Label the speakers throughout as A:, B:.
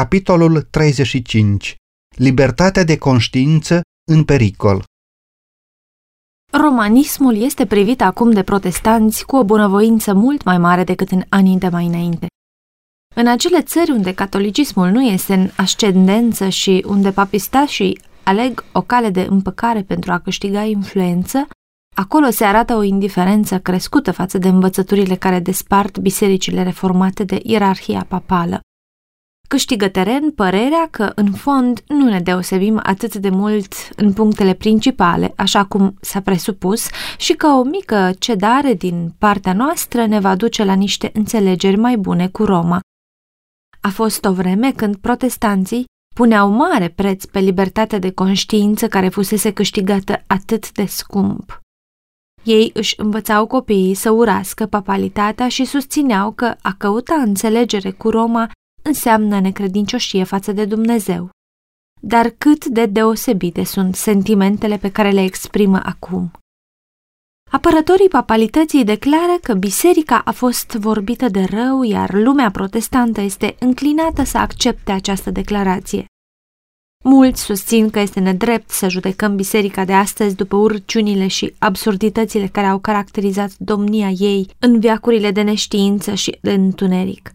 A: Capitolul 35. Libertatea de conștiință în pericol.
B: Romanismul este privit acum de protestanți cu o bunăvoință mult mai mare decât în anii de mai înainte. În acele țări unde catolicismul nu este în ascendență și unde papistașii aleg o cale de împăcare pentru a câștiga influență, acolo se arată o indiferență crescută față de învățăturile care despart bisericile reformate de ierarhia papală câștigă teren părerea că, în fond, nu ne deosebim atât de mult în punctele principale, așa cum s-a presupus, și că o mică cedare din partea noastră ne va duce la niște înțelegeri mai bune cu Roma. A fost o vreme când protestanții puneau mare preț pe libertatea de conștiință care fusese câștigată atât de scump. Ei își învățau copiii să urască papalitatea și susțineau că a căuta înțelegere cu Roma înseamnă necredincioșie față de Dumnezeu. Dar cât de deosebite sunt sentimentele pe care le exprimă acum. Apărătorii papalității declară că biserica a fost vorbită de rău, iar lumea protestantă este înclinată să accepte această declarație. Mulți susțin că este nedrept să judecăm biserica de astăzi după urciunile și absurditățile care au caracterizat domnia ei în viacurile de neștiință și de întuneric.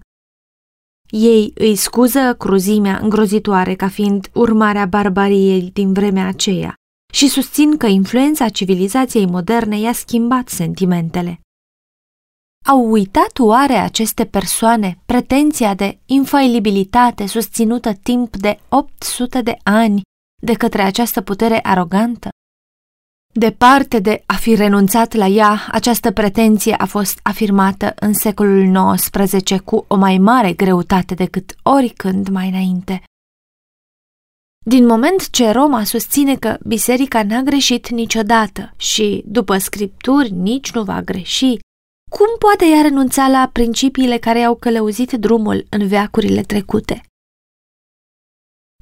B: Ei îi scuză cruzimea îngrozitoare ca fiind urmarea barbariei din vremea aceea și susțin că influența civilizației moderne i-a schimbat sentimentele. Au uitat oare aceste persoane pretenția de infailibilitate susținută timp de 800 de ani de către această putere arogantă? Departe de a fi renunțat la ea, această pretenție a fost afirmată în secolul XIX cu o mai mare greutate decât oricând mai înainte. Din moment ce Roma susține că biserica n-a greșit niciodată și, după scripturi, nici nu va greși, cum poate ea renunța la principiile care au călăuzit drumul în veacurile trecute?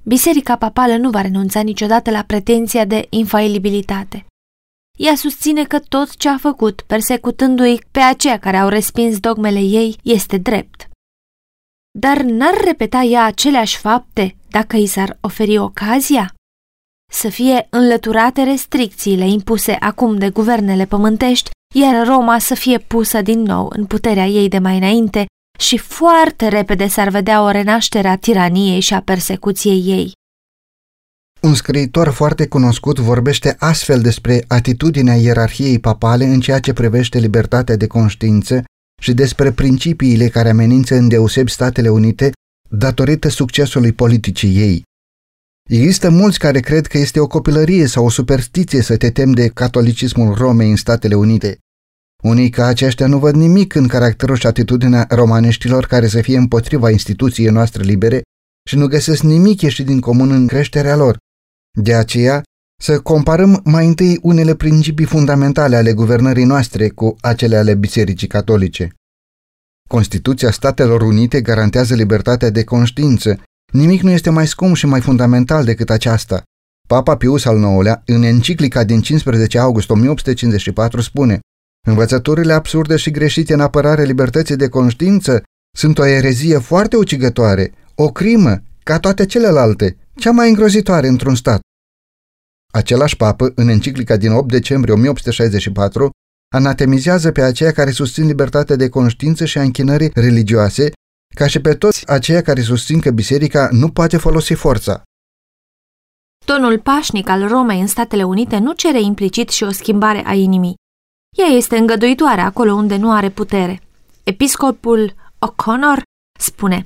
B: Biserica papală nu va renunța niciodată la pretenția de infailibilitate. Ea susține că tot ce a făcut, persecutându-i pe aceia care au respins dogmele ei, este drept. Dar n-ar repeta ea aceleași fapte dacă i s-ar oferi ocazia? Să fie înlăturate restricțiile impuse acum de guvernele pământești, iar Roma să fie pusă din nou în puterea ei de mai înainte și foarte repede s-ar vedea o renaștere a tiraniei și a persecuției ei.
A: Un scriitor foarte cunoscut vorbește astfel despre atitudinea ierarhiei papale în ceea ce privește libertatea de conștiință și despre principiile care amenință îndeosebi Statele Unite datorită succesului politicii ei. Există mulți care cred că este o copilărie sau o superstiție să te temi de catolicismul Romei în Statele Unite. Unii ca aceștia nu văd nimic în caracterul și atitudinea romaneștilor care să fie împotriva instituției noastre libere și nu găsesc nimic ieșit din comun în creșterea lor, de aceea, să comparăm mai întâi unele principii fundamentale ale guvernării noastre cu acele ale Bisericii Catolice. Constituția Statelor Unite garantează libertatea de conștiință. Nimic nu este mai scump și mai fundamental decât aceasta. Papa Pius al IX-lea, în enciclica din 15 august 1854, spune Învățăturile absurde și greșite în apărarea libertății de conștiință sunt o erezie foarte ucigătoare, o crimă, ca toate celelalte, cea mai îngrozitoare într-un stat. Același papă, în enciclica din 8 decembrie 1864, anatemizează pe aceia care susțin libertatea de conștiință și a închinării religioase, ca și pe toți aceia care susțin că biserica nu poate folosi forța.
B: Tonul pașnic al Romei în Statele Unite nu cere implicit și o schimbare a inimii. Ea este îngăduitoare acolo unde nu are putere. Episcopul O'Connor spune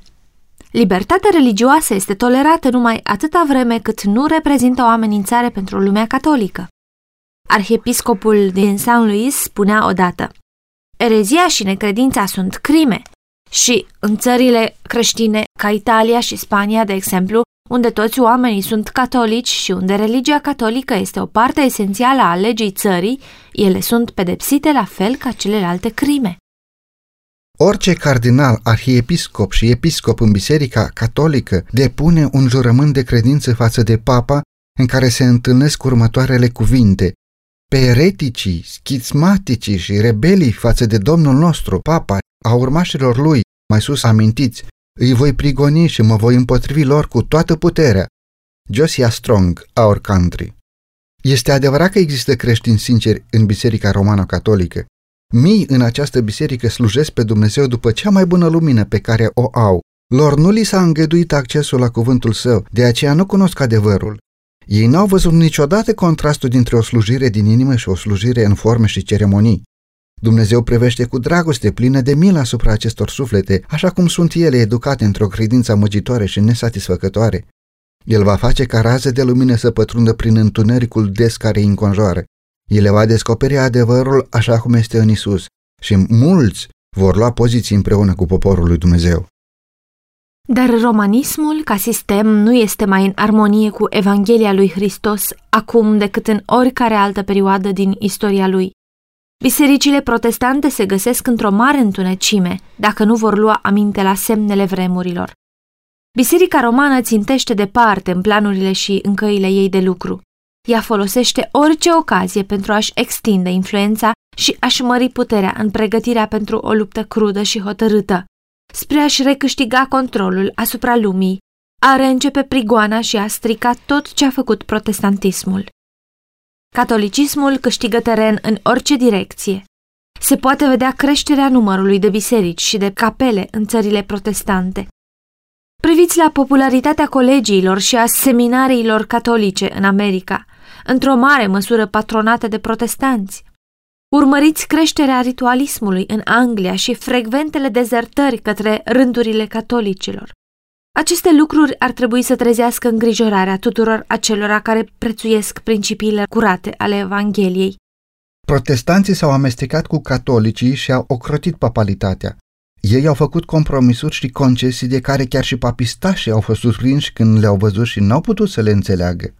B: Libertatea religioasă este tolerată numai atâta vreme cât nu reprezintă o amenințare pentru lumea catolică. Arhiepiscopul din St. Louis spunea odată, Erezia și necredința sunt crime și în țările creștine ca Italia și Spania, de exemplu, unde toți oamenii sunt catolici și unde religia catolică este o parte esențială a legii țării, ele sunt pedepsite la fel ca celelalte crime.
A: Orice cardinal, arhiepiscop și episcop în Biserica Catolică depune un jurământ de credință față de papa în care se întâlnesc următoarele cuvinte. Pe ereticii, schismaticii și rebelii față de Domnul nostru, papa, a urmașilor lui, mai sus amintiți, Îi voi prigoni și mă voi împotrivi lor cu toată puterea. Josiah Strong, Our Country Este adevărat că există creștini sinceri în Biserica Romano-Catolică. Mii în această biserică slujesc pe Dumnezeu după cea mai bună lumină pe care o au. Lor nu li s-a îngăduit accesul la cuvântul său, de aceea nu cunosc adevărul. Ei n-au văzut niciodată contrastul dintre o slujire din inimă și o slujire în forme și ceremonii. Dumnezeu privește cu dragoste plină de milă asupra acestor suflete, așa cum sunt ele educate într-o credință amăgitoare și nesatisfăcătoare. El va face ca raze de lumină să pătrundă prin întunericul des care îi înconjoară. El le va descoperi adevărul așa cum este în Isus și mulți vor lua poziții împreună cu poporul lui Dumnezeu.
B: Dar romanismul, ca sistem, nu este mai în armonie cu Evanghelia lui Hristos acum decât în oricare altă perioadă din istoria lui. Bisericile protestante se găsesc într-o mare întunecime dacă nu vor lua aminte la semnele vremurilor. Biserica romană țintește departe în planurile și în căile ei de lucru. Ea folosește orice ocazie pentru a-și extinde influența și a-și mări puterea în pregătirea pentru o luptă crudă și hotărâtă, spre a-și recâștiga controlul asupra lumii, a reîncepe prigoana și a stricat tot ce a făcut protestantismul. Catolicismul câștigă teren în orice direcție. Se poate vedea creșterea numărului de biserici și de capele în țările protestante. Priviți la popularitatea colegiilor și a seminariilor catolice în America, într-o mare măsură patronate de protestanți. Urmăriți creșterea ritualismului în Anglia și frecventele dezertări către rândurile catolicilor. Aceste lucruri ar trebui să trezească îngrijorarea tuturor acelora care prețuiesc principiile curate ale Evangheliei.
A: Protestanții s-au amestecat cu catolicii și au ocrotit papalitatea. Ei au făcut compromisuri și concesii de care chiar și papistașii au fost surprinși când le-au văzut și n-au putut să le înțeleagă.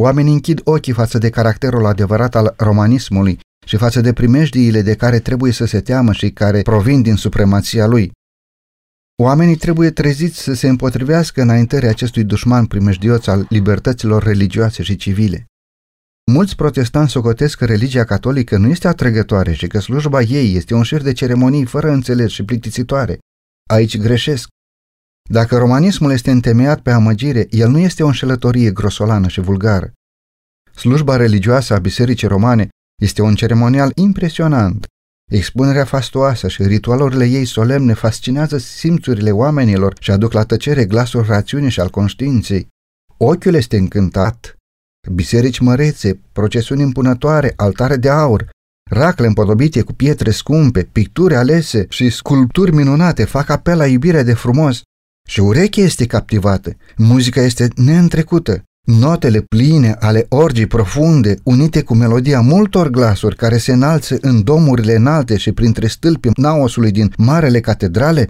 A: Oamenii închid ochii față de caracterul adevărat al romanismului și față de primejdiile de care trebuie să se teamă și care provin din supremația lui. Oamenii trebuie treziți să se împotrivească înaintării acestui dușman primejdios al libertăților religioase și civile. Mulți protestanți socotesc că religia catolică nu este atrăgătoare și că slujba ei este un șir de ceremonii fără înțeles și plictisitoare. Aici greșesc. Dacă romanismul este întemeiat pe amăgire, el nu este o înșelătorie grosolană și vulgară. Slujba religioasă a Bisericii Romane este un ceremonial impresionant. Expunerea fastoasă și ritualurile ei solemne fascinează simțurile oamenilor și aduc la tăcere glasul rațiunii și al conștiinței. Ochiul este încântat. Biserici mărețe, procesiuni impunătoare, altare de aur, racle împodobite cu pietre scumpe, picturi alese și sculpturi minunate fac apel la iubirea de frumos. Și urechea este captivată, muzica este neîntrecută, Notele pline ale orgii profunde, unite cu melodia multor glasuri care se înalță în domurile înalte și printre stâlpii naosului din marele catedrale,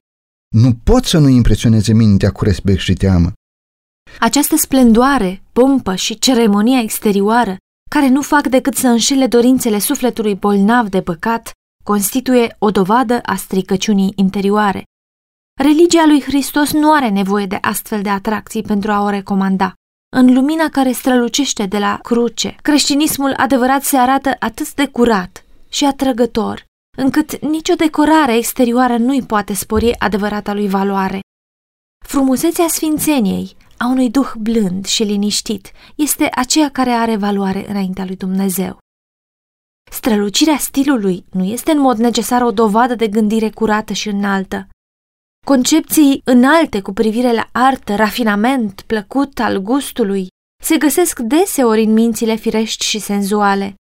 A: nu pot să nu impresioneze mintea cu respect și teamă.
B: Această splendoare, pompă și ceremonia exterioară, care nu fac decât să înșele dorințele sufletului bolnav de păcat, constituie o dovadă a stricăciunii interioare. Religia lui Hristos nu are nevoie de astfel de atracții pentru a o recomanda. În lumina care strălucește de la cruce, creștinismul adevărat se arată atât de curat și atrăgător, încât nicio decorare exterioară nu-i poate spori adevărata lui valoare. Frumusețea sfințeniei, a unui duh blând și liniștit, este aceea care are valoare înaintea lui Dumnezeu. Strălucirea stilului nu este în mod necesar o dovadă de gândire curată și înaltă, Concepții înalte cu privire la artă, rafinament, plăcut al gustului, se găsesc deseori în mințile firești și senzuale.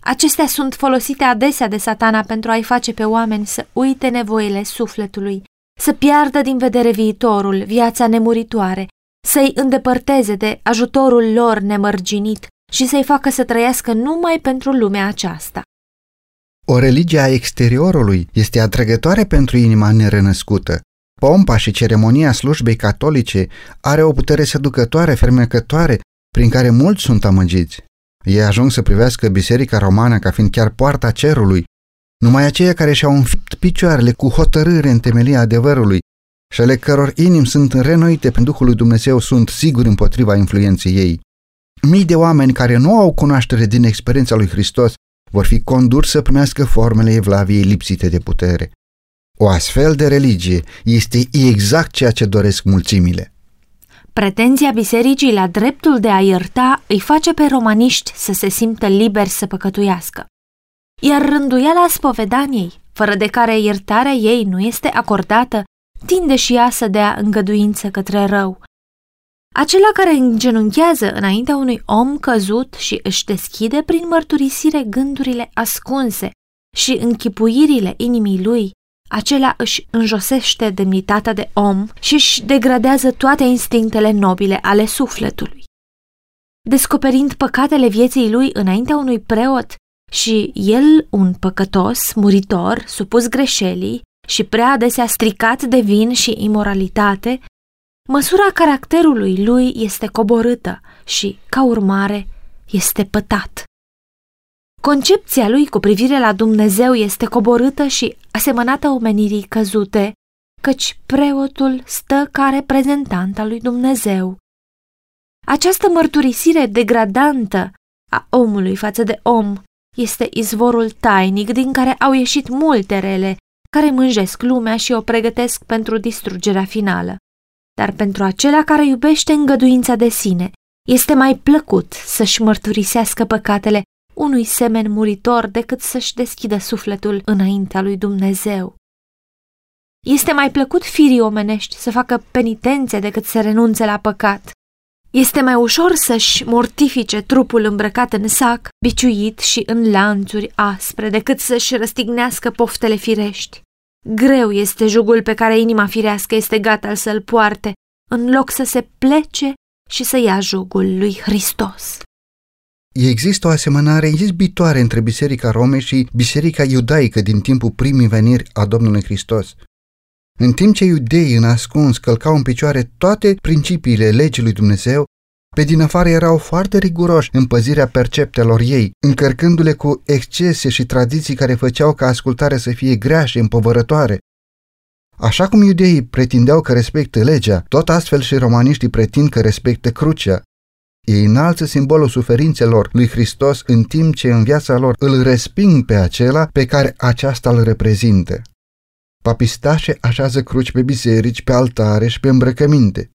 B: Acestea sunt folosite adesea de satana pentru a-i face pe oameni să uite nevoile sufletului, să piardă din vedere viitorul, viața nemuritoare, să-i îndepărteze de ajutorul lor nemărginit și să-i facă să trăiască numai pentru lumea aceasta.
A: O religie a exteriorului este atrăgătoare pentru inima nerenăscută. Pompa și ceremonia slujbei catolice are o putere seducătoare, fermecătoare, prin care mulți sunt amăgiți. Ei ajung să privească biserica romană ca fiind chiar poarta cerului, numai aceia care și-au înfipt picioarele cu hotărâre în temelia adevărului și ale căror inimi sunt renoite prin Duhul lui Dumnezeu sunt siguri împotriva influenței ei. Mii de oameni care nu au cunoaștere din experiența lui Hristos vor fi conduși să primească formele evlaviei lipsite de putere. O astfel de religie este exact ceea ce doresc mulțimile.
B: Pretenzia bisericii la dreptul de a ierta îi face pe romaniști să se simtă liberi să păcătuiască. Iar rânduiala spovedaniei, fără de care iertarea ei nu este acordată, tinde și ea să dea îngăduință către rău. Acela care îngenunchează înaintea unui om căzut și își deschide prin mărturisire gândurile ascunse și închipuirile inimii lui, acela își înjosește demnitatea de om și își degradează toate instinctele nobile ale sufletului. Descoperind păcatele vieții lui înaintea unui preot și el un păcătos, muritor, supus greșelii și prea adesea stricat de vin și imoralitate, măsura caracterului lui este coborâtă și, ca urmare, este pătat. Concepția lui cu privire la Dumnezeu este coborâtă și asemănată omenirii căzute, căci preotul stă ca reprezentant al lui Dumnezeu. Această mărturisire degradantă a omului față de om este izvorul tainic din care au ieșit multe rele care mânjesc lumea și o pregătesc pentru distrugerea finală. Dar pentru acela care iubește îngăduința de sine, este mai plăcut să-și mărturisească păcatele unui semen muritor decât să-și deschidă sufletul înaintea lui Dumnezeu. Este mai plăcut firii omenești să facă penitențe decât să renunțe la păcat. Este mai ușor să-și mortifice trupul îmbrăcat în sac, biciuit și în lanțuri aspre, decât să-și răstignească poftele firești. Greu este jugul pe care inima firească este gata să-l poarte, în loc să se plece și să ia jugul lui Hristos.
A: Există o asemănare izbitoare între Biserica Rome și Biserica Iudaică din timpul primii veniri a Domnului Hristos. În timp ce iudeii în ascuns călcau în picioare toate principiile legii lui Dumnezeu, pe din afară erau foarte riguroși în păzirea perceptelor ei, încărcându-le cu excese și tradiții care făceau ca ascultarea să fie grea și împovărătoare. Așa cum iudeii pretindeau că respectă legea, tot astfel și romaniștii pretind că respectă crucea. Ei înalță simbolul suferințelor lui Hristos în timp ce în viața lor îl resping pe acela pe care aceasta îl reprezintă. Papistașe așează cruci pe biserici, pe altare și pe îmbrăcăminte.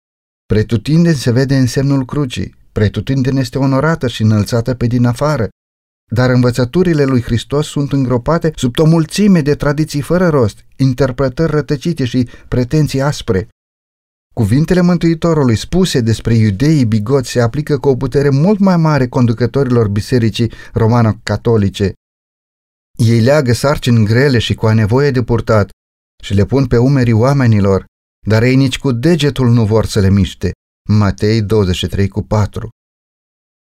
A: Pretutindeni se vede în semnul crucii, pretutindeni este onorată și înălțată pe din afară, dar învățăturile lui Hristos sunt îngropate sub o mulțime de tradiții fără rost, interpretări rătăcite și pretenții aspre. Cuvintele Mântuitorului spuse despre iudeii bigoți se aplică cu o putere mult mai mare conducătorilor bisericii romano-catolice. Ei leagă sarcini grele și cu a nevoie de purtat și le pun pe umerii oamenilor, dar ei nici cu degetul nu vor să le miște. Matei 23 cu 4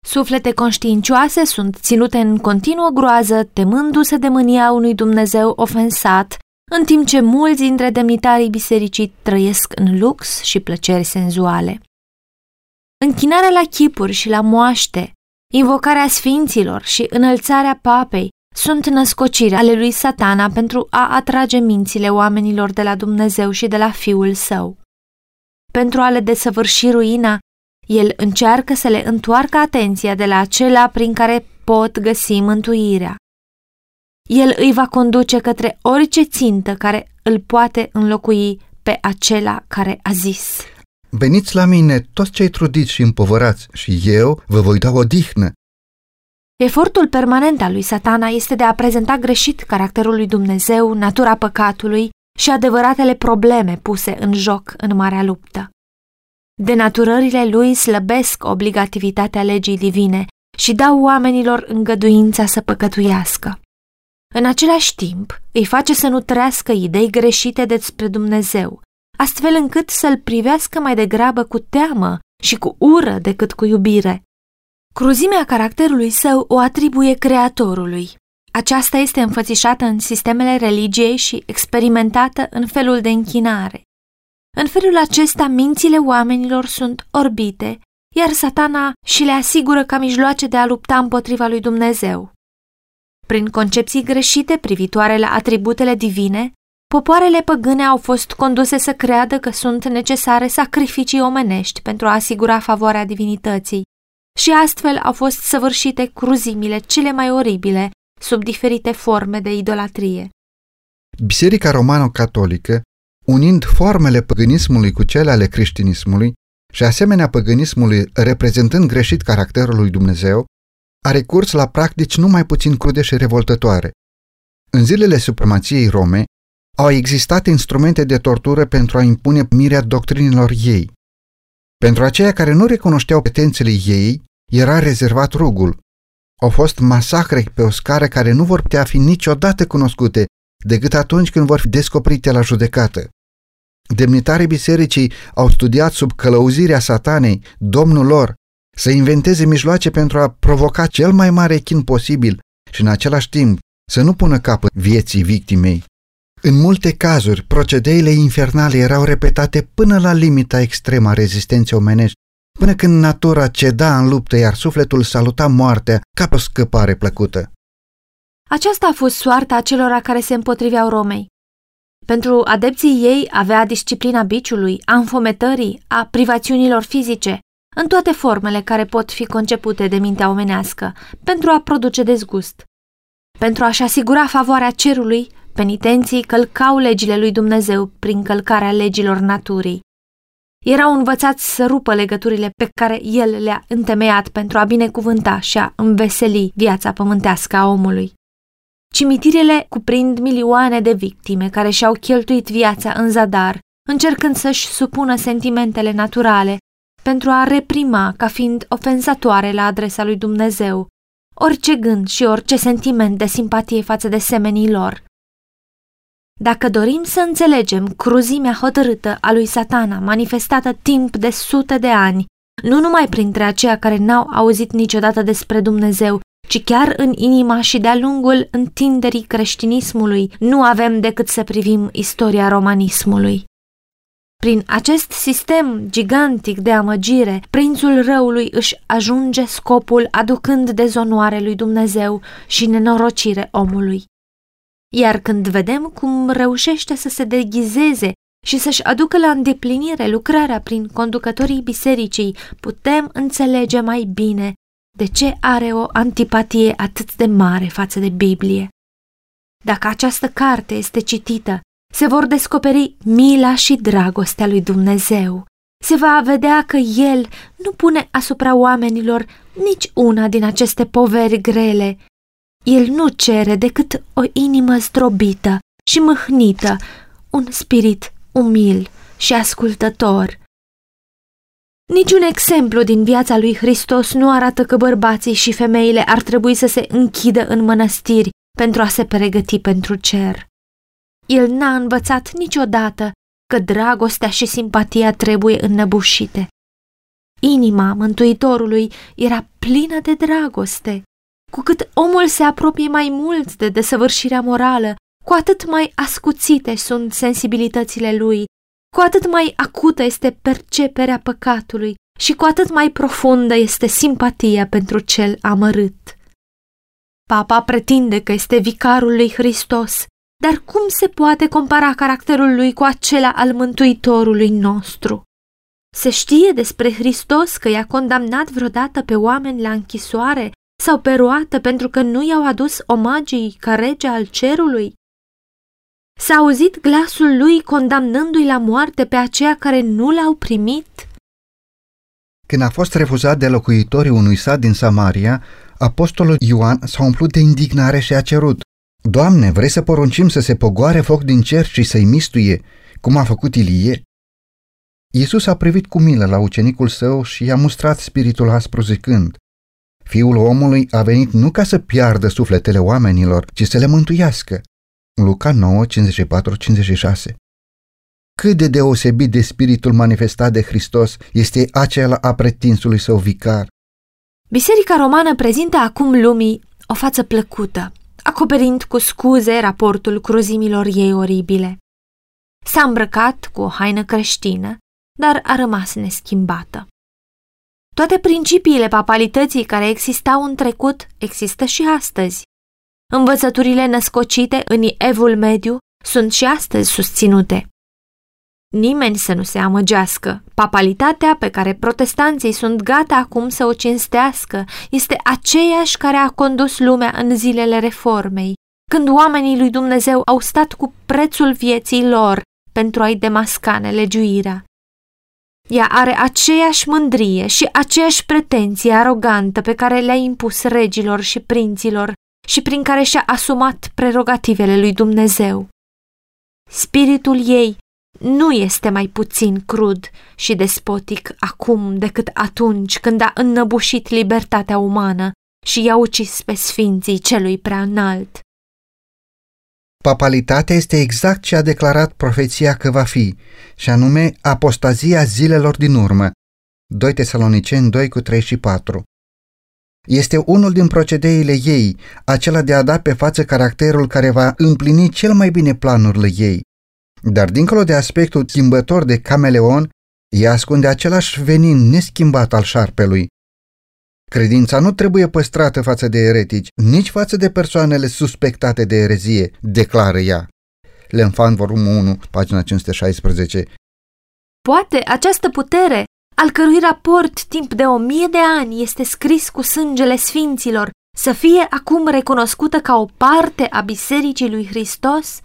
B: Suflete conștiincioase sunt ținute în continuă groază, temându-se de mânia unui Dumnezeu ofensat, în timp ce mulți dintre demnitarii bisericii trăiesc în lux și plăceri senzuale. Închinarea la chipuri și la moaște, invocarea sfinților și înălțarea papei sunt născociri ale lui satana pentru a atrage mințile oamenilor de la Dumnezeu și de la Fiul Său. Pentru a le desăvârși ruina, el încearcă să le întoarcă atenția de la acela prin care pot găsi mântuirea. El îi va conduce către orice țintă care îl poate înlocui pe acela care a zis.
A: Veniți la mine toți cei trudiți și împovărați și eu vă voi da o dihnă.
B: Efortul permanent al lui satana este de a prezenta greșit caracterul lui Dumnezeu, natura păcatului și adevăratele probleme puse în joc în marea luptă. Denaturările lui slăbesc obligativitatea legii divine și dau oamenilor îngăduința să păcătuiască. În același timp, îi face să nu trăiască idei greșite despre Dumnezeu, astfel încât să-l privească mai degrabă cu teamă și cu ură decât cu iubire. Cruzimea caracterului său o atribuie creatorului. Aceasta este înfățișată în sistemele religiei și experimentată în felul de închinare. În felul acesta, mințile oamenilor sunt orbite, iar satana și le asigură ca mijloace de a lupta împotriva lui Dumnezeu. Prin concepții greșite privitoare la atributele divine, popoarele păgâne au fost conduse să creadă că sunt necesare sacrificii omenești pentru a asigura favoarea divinității și astfel au fost săvârșite cruzimile cele mai oribile sub diferite forme de idolatrie.
A: Biserica Romano-Catolică, unind formele păgânismului cu cele ale creștinismului și asemenea păgânismului reprezentând greșit caracterul lui Dumnezeu, a recurs la practici numai puțin crude și revoltătoare. În zilele supremației Rome, au existat instrumente de tortură pentru a impune mirea doctrinilor ei. Pentru aceia care nu recunoșteau petențele ei, era rezervat rugul. Au fost masacre pe o scară care nu vor putea fi niciodată cunoscute decât atunci când vor fi descoperite la judecată. Demnitarii bisericii au studiat sub călăuzirea satanei, domnul lor, să inventeze mijloace pentru a provoca cel mai mare chin posibil și în același timp să nu pună capăt vieții victimei. În multe cazuri, procedeile infernale erau repetate până la limita extremă a rezistenței omenești, până când natura ceda în luptă, iar sufletul saluta moartea ca pe o scăpare plăcută.
B: Aceasta a fost soarta acelora care se împotriveau Romei. Pentru adepții ei avea disciplina biciului, a înfometării, a privațiunilor fizice, în toate formele care pot fi concepute de mintea omenească, pentru a produce dezgust. Pentru a-și asigura favoarea cerului, penitenții călcau legile lui Dumnezeu prin călcarea legilor naturii. Erau învățați să rupă legăturile pe care el le-a întemeiat pentru a binecuvânta și a înveseli viața pământească a omului. Cimitirele cuprind milioane de victime care și-au cheltuit viața în zadar, încercând să-și supună sentimentele naturale pentru a reprima ca fiind ofensatoare la adresa lui Dumnezeu orice gând și orice sentiment de simpatie față de semenii lor. Dacă dorim să înțelegem cruzimea hotărâtă a lui satana manifestată timp de sute de ani, nu numai printre aceia care n-au auzit niciodată despre Dumnezeu, ci chiar în inima și de-a lungul întinderii creștinismului, nu avem decât să privim istoria romanismului. Prin acest sistem gigantic de amăgire, prințul răului își ajunge scopul aducând dezonoare lui Dumnezeu și nenorocire omului. Iar când vedem cum reușește să se deghizeze și să-și aducă la îndeplinire lucrarea prin conducătorii bisericii, putem înțelege mai bine de ce are o antipatie atât de mare față de Biblie. Dacă această carte este citită, se vor descoperi mila și dragostea lui Dumnezeu. Se va vedea că El nu pune asupra oamenilor nici una din aceste poveri grele. El nu cere decât o inimă zdrobită și mâhnită, un spirit umil și ascultător. Niciun exemplu din viața lui Hristos nu arată că bărbații și femeile ar trebui să se închidă în mănăstiri pentru a se pregăti pentru cer. El n-a învățat niciodată că dragostea și simpatia trebuie înnăbușite. Inima Mântuitorului era plină de dragoste. Cu cât omul se apropie mai mult de desăvârșirea morală, cu atât mai ascuțite sunt sensibilitățile lui, cu atât mai acută este perceperea păcatului și cu atât mai profundă este simpatia pentru cel amărât. Papa pretinde că este vicarul lui Hristos dar cum se poate compara caracterul lui cu acela al Mântuitorului nostru? Se știe despre Hristos că i-a condamnat vreodată pe oameni la închisoare sau pe roată pentru că nu i-au adus omagii ca rege al cerului? S-a auzit glasul lui condamnându-i la moarte pe aceia care nu l-au primit?
A: Când a fost refuzat de locuitorii unui sat din Samaria, apostolul Ioan s-a umplut de indignare și a cerut Doamne, vrei să poruncim să se pogoare foc din cer și să-i mistuie, cum a făcut Ilie? Iisus a privit cu milă la ucenicul său și i-a mustrat spiritul aspru zicând, Fiul omului a venit nu ca să piardă sufletele oamenilor, ci să le mântuiască. Luca 9, 54-56 Cât de deosebit de spiritul manifestat de Hristos este acela a pretinsului său vicar.
B: Biserica romană prezintă acum lumii o față plăcută, acoperind cu scuze raportul cruzimilor ei oribile. S-a îmbrăcat cu o haină creștină, dar a rămas neschimbată. Toate principiile papalității care existau în trecut există și astăzi. Învățăturile născocite în evul mediu sunt și astăzi susținute. Nimeni să nu se amăgească. Papalitatea pe care protestanții sunt gata acum să o cinstească este aceeași care a condus lumea în zilele reformei, când oamenii lui Dumnezeu au stat cu prețul vieții lor pentru a-i demasca nelegiuirea. Ea are aceeași mândrie și aceeași pretenție arogantă pe care le-a impus regilor și prinților și prin care și-a asumat prerogativele lui Dumnezeu. Spiritul ei nu este mai puțin crud și despotic acum decât atunci când a înnăbușit libertatea umană și i-a ucis pe sfinții celui prea înalt.
A: Papalitatea este exact ce a declarat profeția că va fi, și anume apostazia zilelor din urmă. 2 Tesaloniceni 2 cu 3 și 4 Este unul din procedeile ei, acela de a da pe față caracterul care va împlini cel mai bine planurile ei. Dar dincolo de aspectul schimbător de cameleon, ea ascunde același venin neschimbat al șarpelui, Credința nu trebuie păstrată față de eretici, nici față de persoanele suspectate de erezie, declară ea. Lenfan, volumul 1, pagina 516.
B: Poate această putere, al cărui raport timp de o mie de ani este scris cu sângele sfinților, să fie acum recunoscută ca o parte a Bisericii lui Hristos?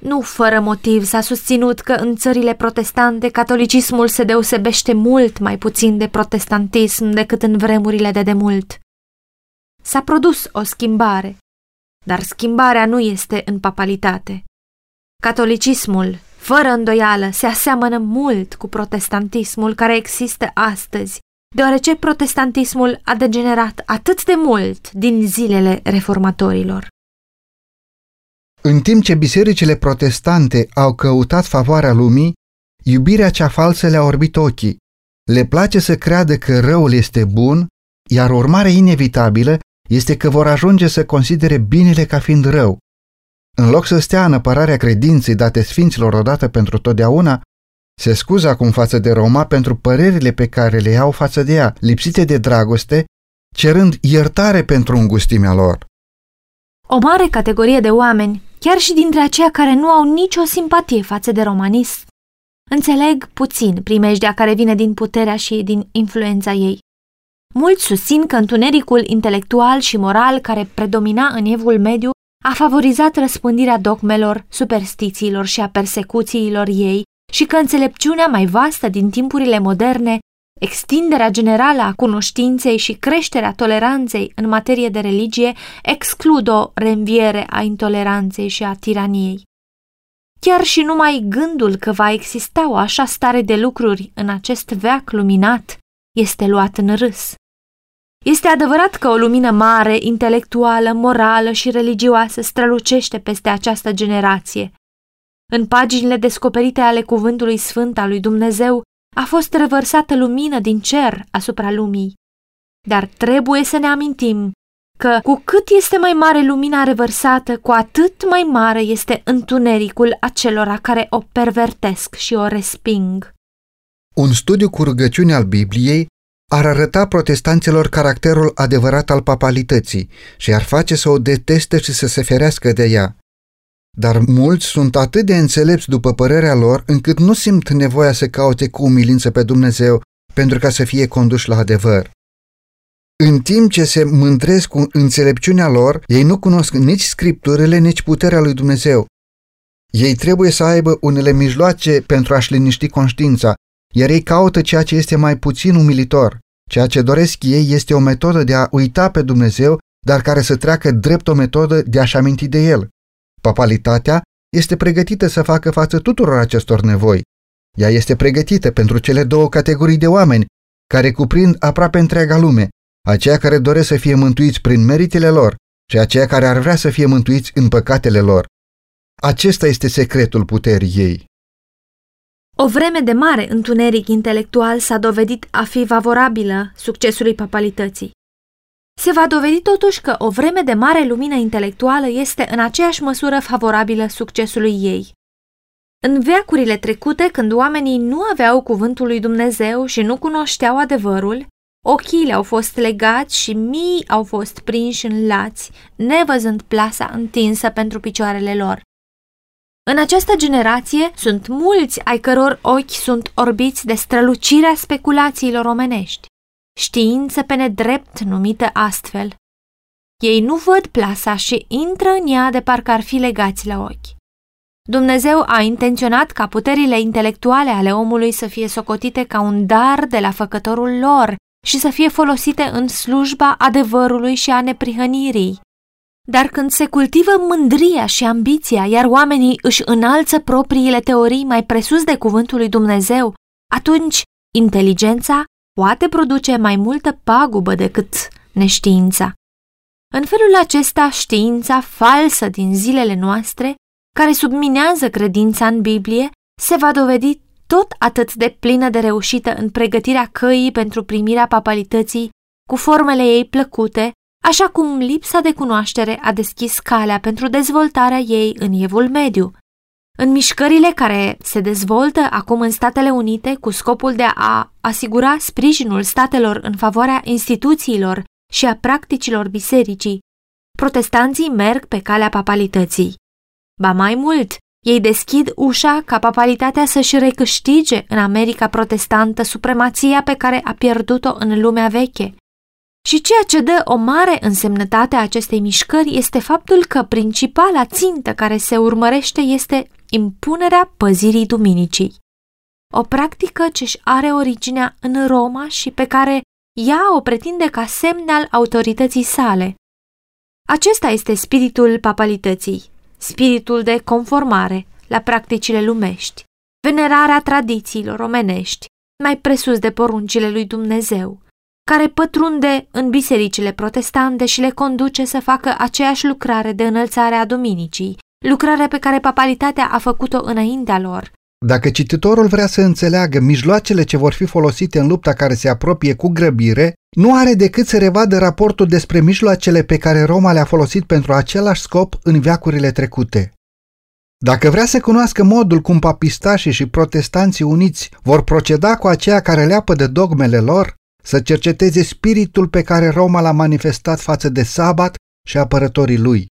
B: Nu fără motiv s-a susținut că în țările protestante catolicismul se deosebește mult mai puțin de protestantism decât în vremurile de demult. S-a produs o schimbare, dar schimbarea nu este în papalitate. Catolicismul, fără îndoială, se aseamănă mult cu protestantismul care există astăzi, deoarece protestantismul a degenerat atât de mult din zilele reformatorilor.
A: În timp ce bisericile protestante au căutat favoarea lumii, iubirea cea falsă le-a orbit ochii. Le place să creadă că răul este bun, iar urmarea inevitabilă este că vor ajunge să considere binele ca fiind rău. În loc să stea în apărarea credinței date sfinților odată pentru totdeauna, se scuză acum față de Roma pentru părerile pe care le iau față de ea, lipsite de dragoste, cerând iertare pentru îngustimea lor.
B: O mare categorie de oameni chiar și dintre aceia care nu au nicio simpatie față de romanism. Înțeleg puțin primejdea care vine din puterea și din influența ei. Mulți susțin că întunericul intelectual și moral care predomina în evul mediu a favorizat răspândirea dogmelor, superstițiilor și a persecuțiilor ei și că înțelepciunea mai vastă din timpurile moderne Extinderea generală a cunoștinței și creșterea toleranței în materie de religie exclud o reînviere a intoleranței și a tiraniei. Chiar și numai gândul că va exista o așa stare de lucruri în acest veac luminat este luat în râs. Este adevărat că o lumină mare, intelectuală, morală și religioasă strălucește peste această generație. În paginile descoperite ale Cuvântului Sfânt al lui Dumnezeu a fost revărsată lumină din cer asupra lumii. Dar trebuie să ne amintim că cu cât este mai mare lumina revărsată, cu atât mai mare este întunericul acelora care o pervertesc și o resping.
A: Un studiu cu rugăciune al Bibliei ar arăta protestanților caracterul adevărat al papalității și ar face să o deteste și să se ferească de ea. Dar mulți sunt atât de înțelepți după părerea lor încât nu simt nevoia să caute cu umilință pe Dumnezeu pentru ca să fie conduși la adevăr. În timp ce se mândresc cu înțelepciunea lor, ei nu cunosc nici scripturile, nici puterea lui Dumnezeu. Ei trebuie să aibă unele mijloace pentru a-și liniști conștiința, iar ei caută ceea ce este mai puțin umilitor. Ceea ce doresc ei este o metodă de a uita pe Dumnezeu, dar care să treacă drept o metodă de a-și aminti de El. Papalitatea este pregătită să facă față tuturor acestor nevoi. Ea este pregătită pentru cele două categorii de oameni, care cuprind aproape întreaga lume, aceia care doresc să fie mântuiți prin meritele lor și aceia care ar vrea să fie mântuiți în păcatele lor. Acesta este secretul puterii ei.
B: O vreme de mare întuneric intelectual s-a dovedit a fi favorabilă succesului papalității. Se va dovedi totuși că o vreme de mare lumină intelectuală este în aceeași măsură favorabilă succesului ei. În veacurile trecute, când oamenii nu aveau cuvântul lui Dumnezeu și nu cunoșteau adevărul, ochii le-au fost legați și mii au fost prinși în lați, nevăzând plasa întinsă pentru picioarele lor. În această generație sunt mulți ai căror ochi sunt orbiți de strălucirea speculațiilor omenești știință pe nedrept numită astfel. Ei nu văd plasa și intră în ea de parcă ar fi legați la ochi. Dumnezeu a intenționat ca puterile intelectuale ale omului să fie socotite ca un dar de la făcătorul lor și să fie folosite în slujba adevărului și a neprihănirii. Dar când se cultivă mândria și ambiția, iar oamenii își înalță propriile teorii mai presus de cuvântul lui Dumnezeu, atunci inteligența poate produce mai multă pagubă decât neștiința. În felul acesta, știința falsă din zilele noastre, care subminează credința în Biblie, se va dovedi tot atât de plină de reușită în pregătirea căii pentru primirea papalității, cu formele ei plăcute, așa cum lipsa de cunoaștere a deschis calea pentru dezvoltarea ei în evul mediu. În mișcările care se dezvoltă acum în Statele Unite cu scopul de a asigura sprijinul statelor în favoarea instituțiilor și a practicilor bisericii, protestanții merg pe calea papalității. Ba mai mult, ei deschid ușa ca papalitatea să-și recâștige în America protestantă supremația pe care a pierdut-o în lumea veche. Și ceea ce dă o mare însemnătate a acestei mișcări este faptul că principala țintă care se urmărește este impunerea păzirii duminicii. O practică ce-și are originea în Roma și pe care ea o pretinde ca semn al autorității sale. Acesta este spiritul papalității, spiritul de conformare la practicile lumești, venerarea tradițiilor omenești, mai presus de poruncile lui Dumnezeu, care pătrunde în bisericile protestante și le conduce să facă aceeași lucrare de înălțare a duminicii, lucrarea pe care papalitatea a făcut-o înaintea lor.
A: Dacă cititorul vrea să înțeleagă mijloacele ce vor fi folosite în lupta care se apropie cu grăbire, nu are decât să revadă raportul despre mijloacele pe care Roma le-a folosit pentru același scop în veacurile trecute. Dacă vrea să cunoască modul cum papistașii și protestanții uniți vor proceda cu aceia care leapă de dogmele lor, să cerceteze spiritul pe care Roma l-a manifestat față de sabat și apărătorii lui.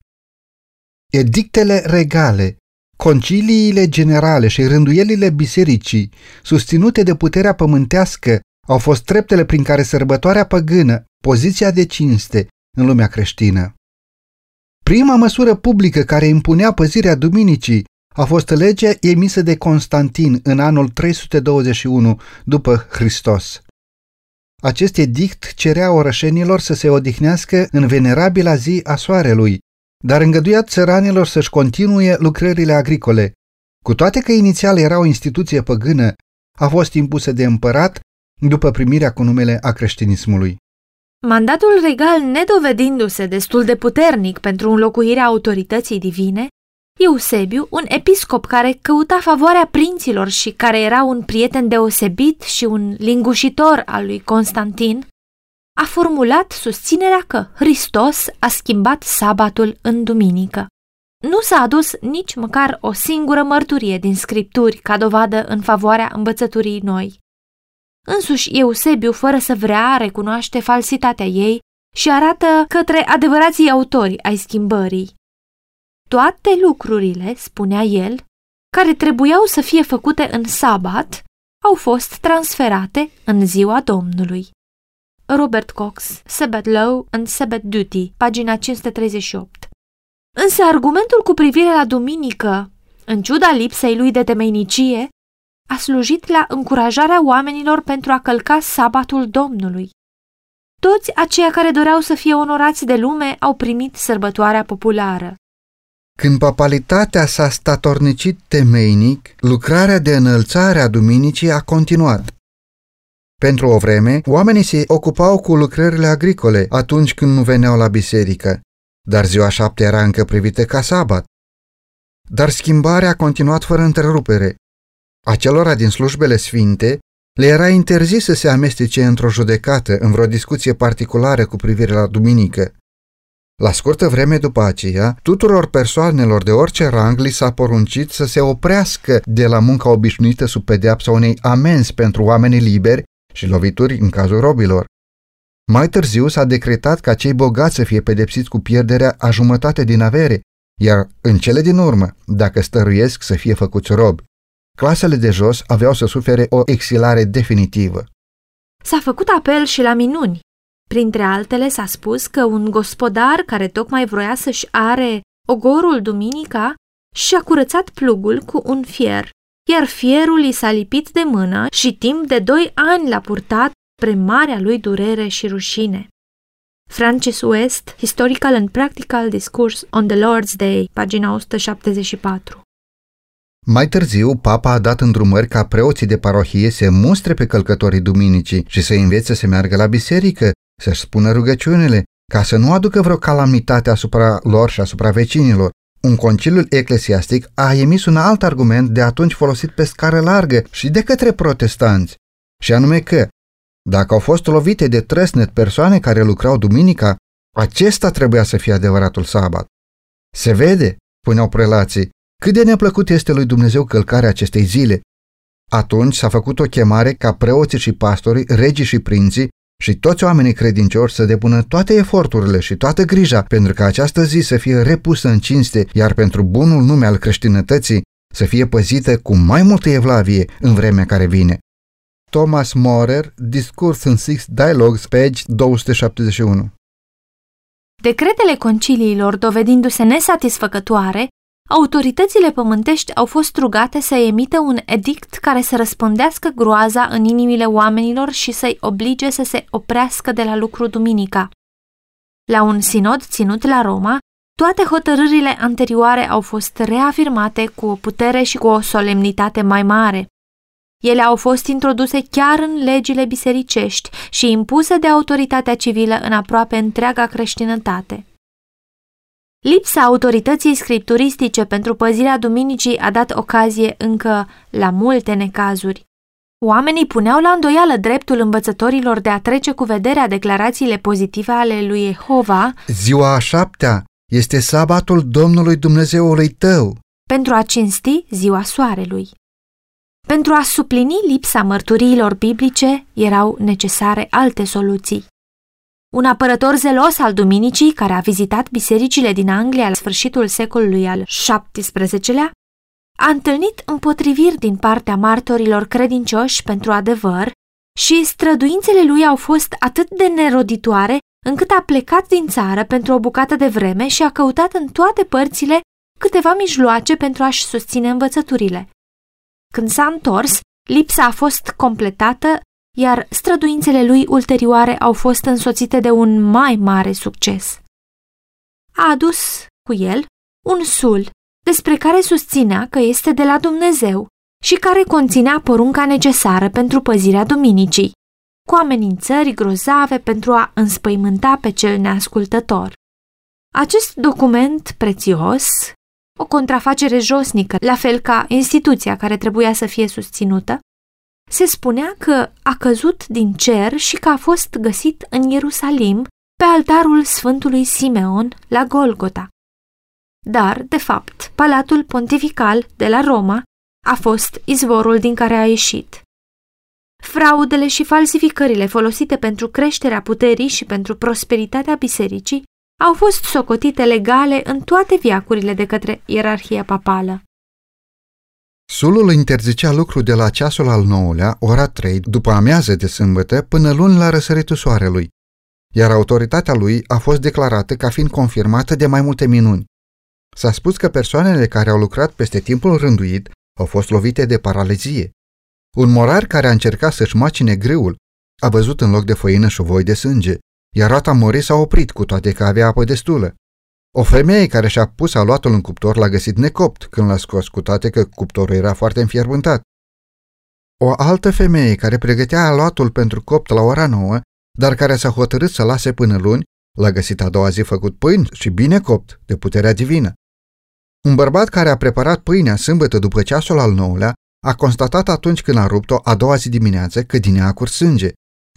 A: Edictele regale, conciliile generale și rânduielile bisericii, susținute de puterea pământească, au fost treptele prin care sărbătoarea păgână, poziția de cinste în lumea creștină. Prima măsură publică care impunea păzirea duminicii a fost legea emisă de Constantin în anul 321 după Hristos. Acest edict cerea orășenilor să se odihnească în venerabila zi a soarelui, dar îngăduia țăranilor să-și continue lucrările agricole. Cu toate că inițial era o instituție păgână, a fost impusă de împărat după primirea cu numele a creștinismului.
B: Mandatul regal, nedovedindu-se destul de puternic pentru înlocuirea autorității divine, Eusebiu, un episcop care căuta favoarea prinților și care era un prieten deosebit și un lingușitor al lui Constantin, a formulat susținerea că Hristos a schimbat sabatul în duminică. Nu s-a adus nici măcar o singură mărturie din scripturi ca dovadă în favoarea învățăturii noi. Însuși Eusebiu, fără să vrea, recunoaște falsitatea ei și arată către adevărații autori ai schimbării. Toate lucrurile, spunea el, care trebuiau să fie făcute în sabat, au fost transferate în ziua Domnului. Robert Cox, Sabbath Law and Sabbath Duty, pagina 538. Însă argumentul cu privire la duminică, în ciuda lipsei lui de temenicie, a slujit la încurajarea oamenilor pentru a călca sabatul Domnului. Toți aceia care doreau să fie onorați de lume au primit sărbătoarea populară.
A: Când papalitatea s-a statornicit temeinic, lucrarea de înălțare a duminicii a continuat. Pentru o vreme, oamenii se ocupau cu lucrările agricole atunci când nu veneau la biserică, dar ziua șapte era încă privită ca sabat. Dar schimbarea a continuat fără întrerupere. Acelora din slujbele sfinte le era interzis să se amestece într-o judecată, în vreo discuție particulară cu privire la duminică. La scurtă vreme după aceea, tuturor persoanelor de orice rang li s-a poruncit să se oprească de la munca obișnuită sub pedeapsa unei amenzi pentru oamenii liberi și lovituri în cazul robilor. Mai târziu s-a decretat ca cei bogați să fie pedepsiți cu pierderea a jumătate din avere, iar în cele din urmă, dacă stăruiesc să fie făcuți robi, clasele de jos aveau să sufere o exilare definitivă.
B: S-a făcut apel și la minuni. Printre altele s-a spus că un gospodar care tocmai vroia să-și are ogorul duminica și-a curățat plugul cu un fier, iar fierul i s-a lipit de mână și timp de doi ani l-a purtat spre marea lui durere și rușine. Francis West, Historical and Practical Discourse on the Lord's Day, pagina 174.
A: Mai târziu, papa a dat îndrumări ca preoții de parohie să mustre pe călcătorii duminicii și să învețe să meargă la biserică, să-și spună rugăciunile, ca să nu aducă vreo calamitate asupra lor și asupra vecinilor. Un conciliul eclesiastic a emis un alt argument de atunci folosit pe scară largă și de către protestanți, și anume că, dacă au fost lovite de trăsnet persoane care lucrau duminica, acesta trebuia să fie adevăratul sabat. Se vede, puneau prelații, cât de neplăcut este lui Dumnezeu călcarea acestei zile. Atunci s-a făcut o chemare ca preoții și pastorii, regii și prinții și toți oamenii credincioși să depună toate eforturile și toată grija pentru ca această zi să fie repusă în cinste, iar pentru bunul nume al creștinătății să fie păzită cu mai multă evlavie în vremea care vine. Thomas Morer, Discurs în Six Dialogues, page 271
B: Decretele conciliilor dovedindu-se nesatisfăcătoare, autoritățile pământești au fost rugate să emită un edict care să răspândească groaza în inimile oamenilor și să-i oblige să se oprească de la lucru duminica. La un sinod ținut la Roma, toate hotărârile anterioare au fost reafirmate cu o putere și cu o solemnitate mai mare. Ele au fost introduse chiar în legile bisericești și impuse de autoritatea civilă în aproape întreaga creștinătate. Lipsa autorității scripturistice pentru păzirea duminicii a dat ocazie încă la multe necazuri. Oamenii puneau la îndoială dreptul învățătorilor de a trece cu vederea declarațiile pozitive ale lui Jehova
A: Ziua a șaptea este sabatul Domnului Dumnezeului tău
B: pentru a cinsti ziua soarelui. Pentru a suplini lipsa mărturiilor biblice erau necesare alte soluții. Un apărător zelos al duminicii, care a vizitat bisericile din Anglia la sfârșitul secolului al XVII-lea, a întâlnit împotriviri din partea martorilor credincioși pentru adevăr și străduințele lui au fost atât de neroditoare încât a plecat din țară pentru o bucată de vreme și a căutat în toate părțile câteva mijloace pentru a-și susține învățăturile. Când s-a întors, lipsa a fost completată iar străduințele lui ulterioare au fost însoțite de un mai mare succes. A adus cu el un sul despre care susținea că este de la Dumnezeu și care conținea porunca necesară pentru păzirea duminicii, cu amenințări grozave pentru a înspăimânta pe cel neascultător. Acest document prețios, o contrafacere josnică, la fel ca instituția care trebuia să fie susținută, se spunea că a căzut din cer și că a fost găsit în Ierusalim pe altarul Sfântului Simeon la Golgota. Dar, de fapt, Palatul Pontifical de la Roma a fost izvorul din care a ieșit. Fraudele și falsificările folosite pentru creșterea puterii și pentru prosperitatea bisericii au fost socotite legale în toate viacurile de către ierarhia papală.
A: Sulul interzicea lucru de la ceasul al nouălea, ora 3, după amiază de sâmbătă, până luni la răsăritul soarelui, iar autoritatea lui a fost declarată ca fiind confirmată de mai multe minuni. S-a spus că persoanele care au lucrat peste timpul rânduit au fost lovite de paralizie. Un morar care a încercat să-și macine grâul a văzut în loc de făină și voi de sânge, iar roata morii s-a oprit cu toate că avea apă destulă. O femeie care și-a pus aluatul în cuptor l-a găsit necopt când l-a scos, cu toate că cuptorul era foarte înfierbântat. O altă femeie care pregătea aluatul pentru copt la ora nouă, dar care s-a hotărât să lase până luni, l-a găsit a doua zi făcut pâini și bine copt, de puterea divină. Un bărbat care a preparat pâinea sâmbătă după ceasul al nouălea a constatat atunci când a rupt-o a doua zi dimineață că din ea a curs sânge.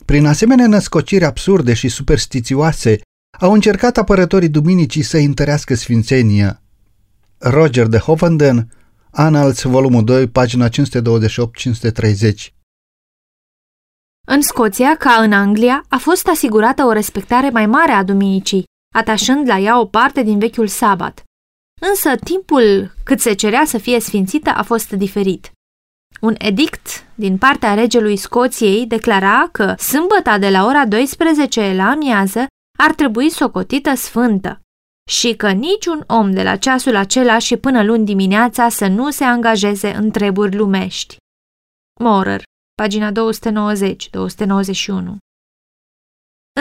A: Prin asemenea născociri absurde și superstițioase au încercat apărătorii duminicii să întărească sfințenia. Roger de Hovenden, Annals, volumul 2, pagina 528-530
B: În Scoția, ca în Anglia, a fost asigurată o respectare mai mare a duminicii, atașând la ea o parte din vechiul sabat. Însă timpul cât se cerea să fie sfințită a fost diferit. Un edict din partea regelui Scoției declara că sâmbăta de la ora 12 la amiază ar trebui socotită sfântă și că niciun om de la ceasul acela și până luni dimineața să nu se angajeze în treburi lumești. Morer, pagina 290-291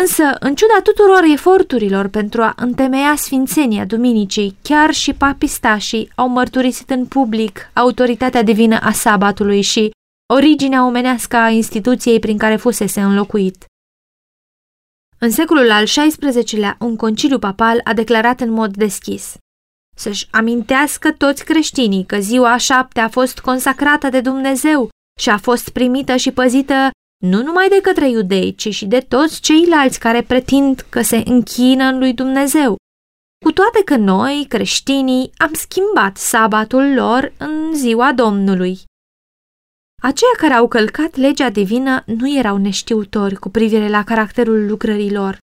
B: Însă, în ciuda tuturor eforturilor pentru a întemeia sfințenia duminicii, chiar și papistașii au mărturisit în public autoritatea divină a sabatului și originea omenească a instituției prin care fusese înlocuit. În secolul al XVI-lea, un conciliu papal a declarat în mod deschis să-și amintească toți creștinii că ziua a șapte a fost consacrată de Dumnezeu și a fost primită și păzită nu numai de către iudei, ci și de toți ceilalți care pretind că se închină în lui Dumnezeu. Cu toate că noi, creștinii, am schimbat sabatul lor în ziua Domnului. Aceia care au călcat legea divină nu erau neștiutori cu privire la caracterul lucrărilor.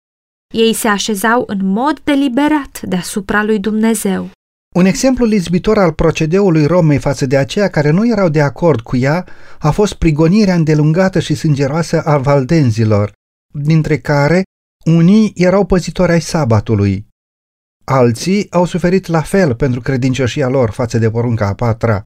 B: Ei se așezau în mod deliberat deasupra lui Dumnezeu.
A: Un exemplu lizbitor al procedeului Romei față de aceia care nu erau de acord cu ea a fost prigonirea îndelungată și sângeroasă a valdenzilor, dintre care unii erau păzitori ai sabatului. Alții au suferit la fel pentru credincioșia lor față de porunca a patra.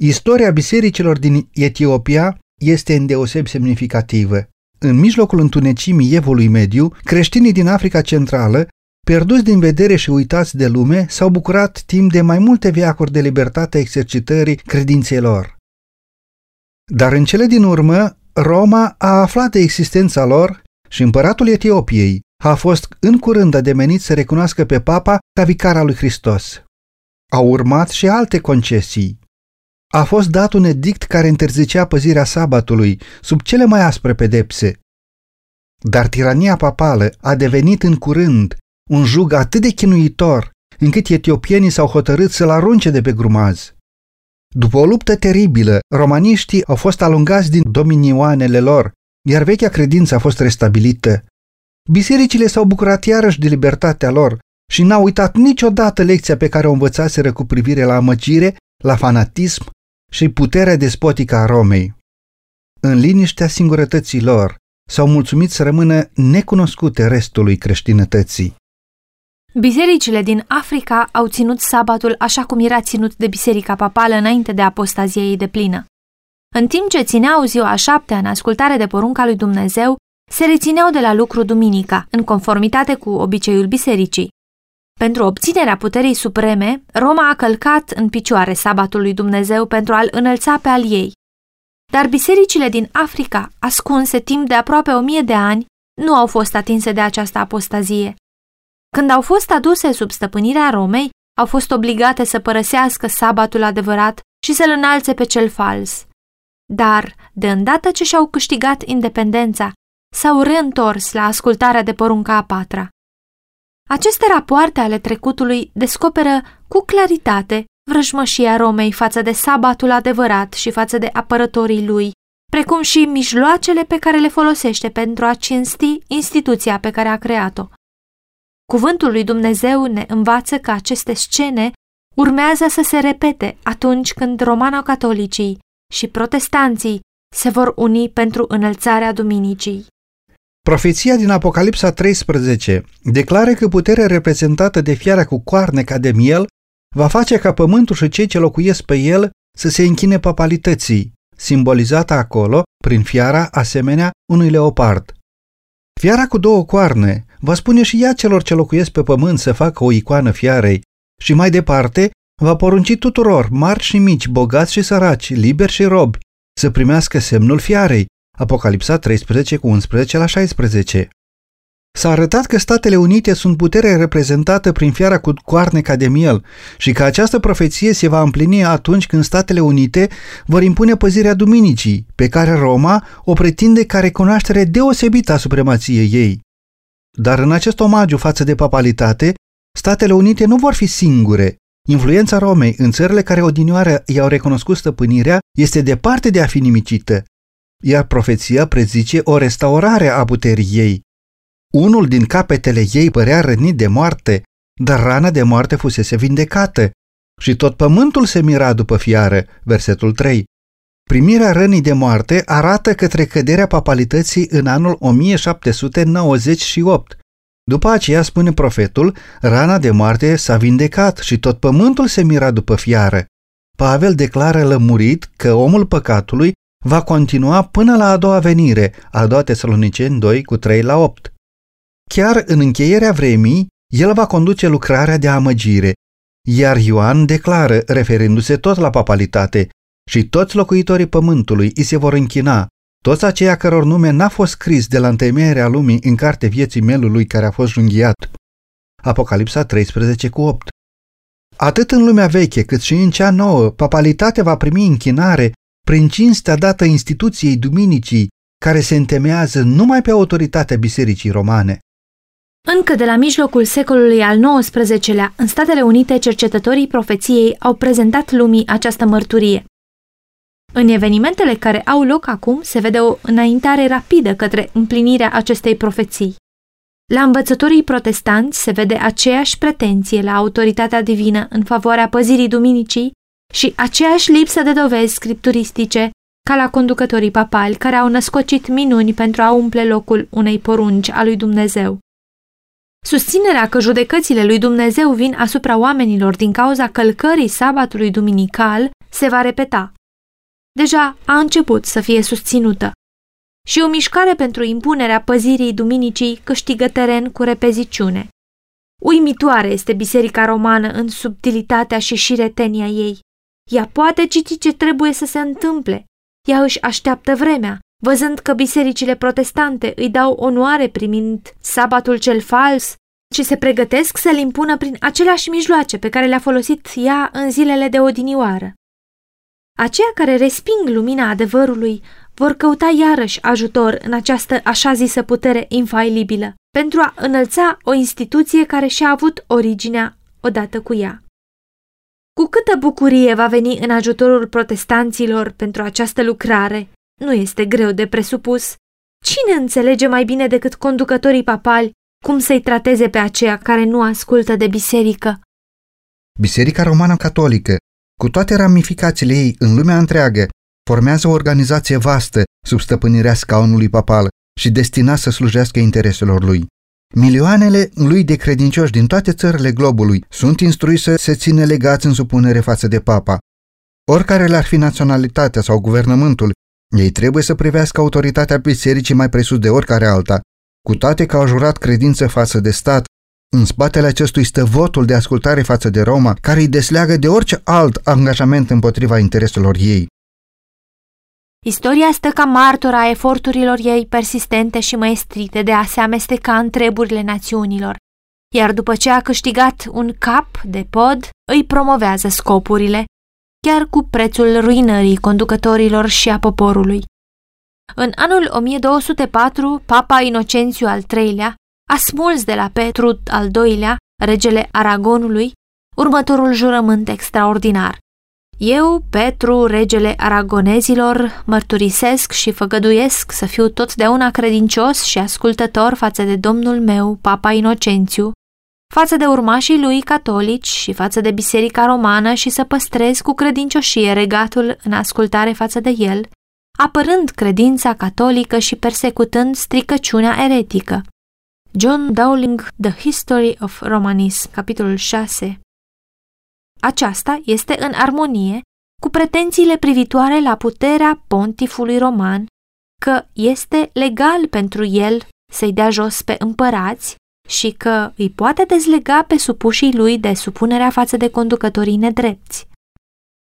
A: Istoria bisericilor din Etiopia este îndeoseb semnificativă. În mijlocul întunecimii evului mediu, creștinii din Africa Centrală Pierduți din vedere și uitați de lume, s-au bucurat timp de mai multe viacuri de libertatea exercitării credinței lor. Dar în cele din urmă, Roma a aflat de existența lor și împăratul Etiopiei a fost în curând ademenit să recunoască pe papa ca vicar al lui Hristos. Au urmat și alte concesii. A fost dat un edict care interzicea păzirea sabatului sub cele mai aspre pedepse. Dar tirania papală a devenit în curând un jug atât de chinuitor, încât etiopienii s-au hotărât să-l arunce de pe grumaz. După o luptă teribilă, romaniștii au fost alungați din dominioanele lor, iar vechea credință a fost restabilită. Bisericile s-au bucurat iarăși de libertatea lor și n-au uitat niciodată lecția pe care o învățaseră cu privire la amăcire, la fanatism și puterea despotică a Romei. În liniștea singurătății lor, s-au mulțumit să rămână necunoscute restului creștinătății.
B: Bisericile din Africa au ținut sabatul așa cum era ținut de biserica papală înainte de apostazia ei de plină. În timp ce țineau ziua a șaptea în ascultare de porunca lui Dumnezeu, se rețineau de la lucru duminica, în conformitate cu obiceiul bisericii. Pentru obținerea puterii supreme, Roma a călcat în picioare sabatul lui Dumnezeu pentru a-l înălța pe al ei. Dar bisericile din Africa, ascunse timp de aproape o mie de ani, nu au fost atinse de această apostazie. Când au fost aduse sub stăpânirea Romei, au fost obligate să părăsească sabatul adevărat și să-l înalțe pe cel fals. Dar, de îndată ce și-au câștigat independența, s-au reîntors la ascultarea de porunca a patra. Aceste rapoarte ale trecutului descoperă cu claritate vrăjmășia Romei față de sabatul adevărat și față de apărătorii lui, precum și mijloacele pe care le folosește pentru a cinsti instituția pe care a creat-o. Cuvântul lui Dumnezeu ne învață că aceste scene urmează să se repete atunci când romano-catolicii și protestanții se vor uni pentru înălțarea duminicii.
A: Profeția din Apocalipsa 13 declară că puterea reprezentată de fiara cu coarne ca de miel va face ca pământul și cei ce locuiesc pe el să se închine papalității, simbolizată acolo prin fiara asemenea unui leopard. Fiara cu două coarne va spune și ea celor ce locuiesc pe pământ să facă o icoană fiarei și mai departe va porunci tuturor, mari și mici, bogați și săraci, liberi și robi, să primească semnul fiarei. Apocalipsa 13 cu 11 la 16. S-a arătat că Statele Unite sunt putere reprezentată prin fiara cu coarne ca de miel și că această profeție se va împlini atunci când Statele Unite vor impune păzirea duminicii, pe care Roma o pretinde ca recunoaștere deosebită a supremației ei. Dar în acest omagiu față de papalitate, Statele Unite nu vor fi singure. Influența Romei în țările care odinioară i-au recunoscut stăpânirea este departe de a fi nimicită, iar profeția prezice o restaurare a puterii ei. Unul din capetele ei părea rănit de moarte, dar rana de moarte fusese vindecată. Și tot pământul se mira după fiară, versetul 3. Primirea rănii de moarte arată către căderea papalității în anul 1798. După aceea, spune profetul, rana de moarte s-a vindecat și tot pământul se mira după fiară. Pavel declară lămurit că omul păcatului va continua până la a doua venire, a doua Tesaloniceni 2 cu 3 la 8. Chiar în încheierea vremii, el va conduce lucrarea de amăgire, iar Ioan declară, referindu-se tot la papalitate, și toți locuitorii pământului îi se vor închina, toți aceia căror nume n-a fost scris de la întemeierea lumii în carte vieții melului care a fost junghiat. Apocalipsa 13 cu 8 Atât în lumea veche cât și în cea nouă, papalitatea va primi închinare prin cinstea dată instituției duminicii, care se întemeiază numai pe autoritatea Bisericii Romane.
B: Încă de la mijlocul secolului al XIX-lea, în Statele Unite, cercetătorii profeției au prezentat lumii această mărturie. În evenimentele care au loc acum se vede o înaintare rapidă către împlinirea acestei profeții. La învățătorii protestanți se vede aceeași pretenție la autoritatea divină în favoarea păzirii duminicii și aceeași lipsă de dovezi scripturistice ca la conducătorii papali care au născocit minuni pentru a umple locul unei porunci a lui Dumnezeu. Susținerea că judecățile lui Dumnezeu vin asupra oamenilor din cauza călcării sabatului duminical se va repeta. Deja a început să fie susținută. Și o mișcare pentru impunerea păzirii duminicii câștigă teren cu repeziciune. Uimitoare este biserica romană în subtilitatea și șiretenia ei. Ea poate citi ce trebuie să se întâmple. Ea își așteaptă vremea, văzând că bisericile protestante îi dau onoare primind sabatul cel fals și se pregătesc să-l impună prin aceleași mijloace pe care le-a folosit ea în zilele de odinioară. Aceia care resping lumina adevărului vor căuta iarăși ajutor în această așa zisă putere infailibilă pentru a înălța o instituție care și-a avut originea odată cu ea. Cu câtă bucurie va veni în ajutorul protestanților pentru această lucrare, nu este greu de presupus. Cine înțelege mai bine decât conducătorii papali cum să-i trateze pe aceia care nu ascultă de biserică?
A: Biserica Romană Catolică, cu toate ramificațiile ei în lumea întreagă, formează o organizație vastă sub stăpânirea scaunului papal și destinat să slujească intereselor lui. Milioanele lui de credincioși din toate țările globului sunt instruiți să se țină legați în supunere față de papa. Oricare le-ar fi naționalitatea sau guvernământul, ei trebuie să privească autoritatea bisericii mai presus de oricare alta, cu toate că au jurat credință față de stat. În spatele acestui stă votul de ascultare față de Roma, care îi desleagă de orice alt angajament împotriva intereselor ei.
B: Istoria stă ca martora a eforturilor ei persistente și maestrite de a se amesteca în treburile națiunilor, iar după ce a câștigat un cap de pod, îi promovează scopurile, chiar cu prețul ruinării conducătorilor și a poporului. În anul 1204, Papa Inocențiu al III-lea a smuls de la Petru al II-lea, regele Aragonului, următorul jurământ extraordinar. Eu, Petru, regele aragonezilor, mărturisesc și făgăduiesc să fiu totdeauna credincios și ascultător față de domnul meu, Papa Inocențiu, față de urmașii lui catolici și față de biserica romană și să păstrez cu credincioșie regatul în ascultare față de el, apărând credința catolică și persecutând stricăciunea eretică. John Dowling, The History of Romanism, capitolul 6 Aceasta este în armonie cu pretențiile privitoare la puterea pontifului roman, că este legal pentru el să-i dea jos pe împărați și că îi poate dezlega pe supușii lui de supunerea față de conducătorii nedrepți.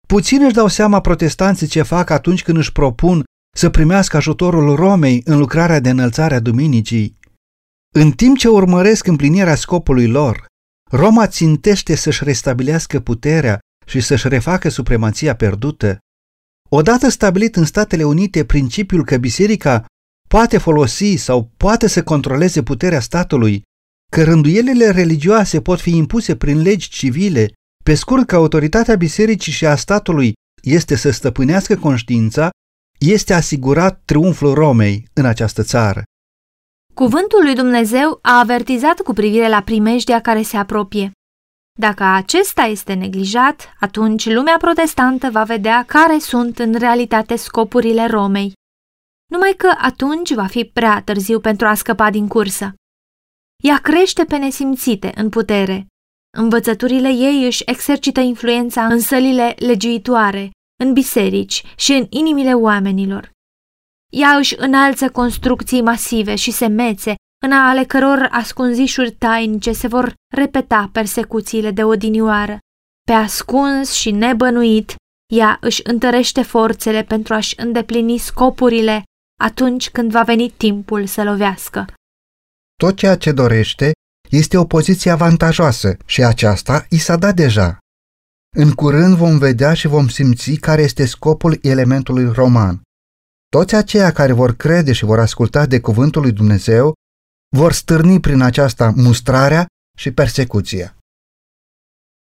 A: Puțin își dau seama protestanții ce fac atunci când își propun să primească ajutorul Romei în lucrarea de înălțare a Duminicii. În timp ce urmăresc împlinirea scopului lor, Roma țintește să-și restabilească puterea și să-și refacă supremația pierdută. Odată stabilit în Statele Unite principiul că biserica poate folosi sau poate să controleze puterea statului, că rânduielile religioase pot fi impuse prin legi civile, pe scurt că autoritatea bisericii și a statului este să stăpânească conștiința, este asigurat triumful Romei în această țară.
B: Cuvântul lui Dumnezeu a avertizat cu privire la primejdia care se apropie. Dacă acesta este neglijat, atunci lumea protestantă va vedea care sunt în realitate scopurile Romei. Numai că atunci va fi prea târziu pentru a scăpa din cursă. Ea crește pe nesimțite în putere. Învățăturile ei își exercită influența în sălile legiuitoare, în biserici și în inimile oamenilor. Ea își înalță construcții masive și semețe, în ale căror ascunzișuri tainice se vor repeta persecuțiile de odinioară. Pe ascuns și nebănuit, ea își întărește forțele pentru a-și îndeplini scopurile atunci când va veni timpul să lovească.
A: Tot ceea ce dorește este o poziție avantajoasă și aceasta i s-a dat deja. În curând vom vedea și vom simți care este scopul elementului roman. Toți aceia care vor crede și vor asculta de cuvântul lui Dumnezeu vor stârni prin aceasta mustrarea și persecuția.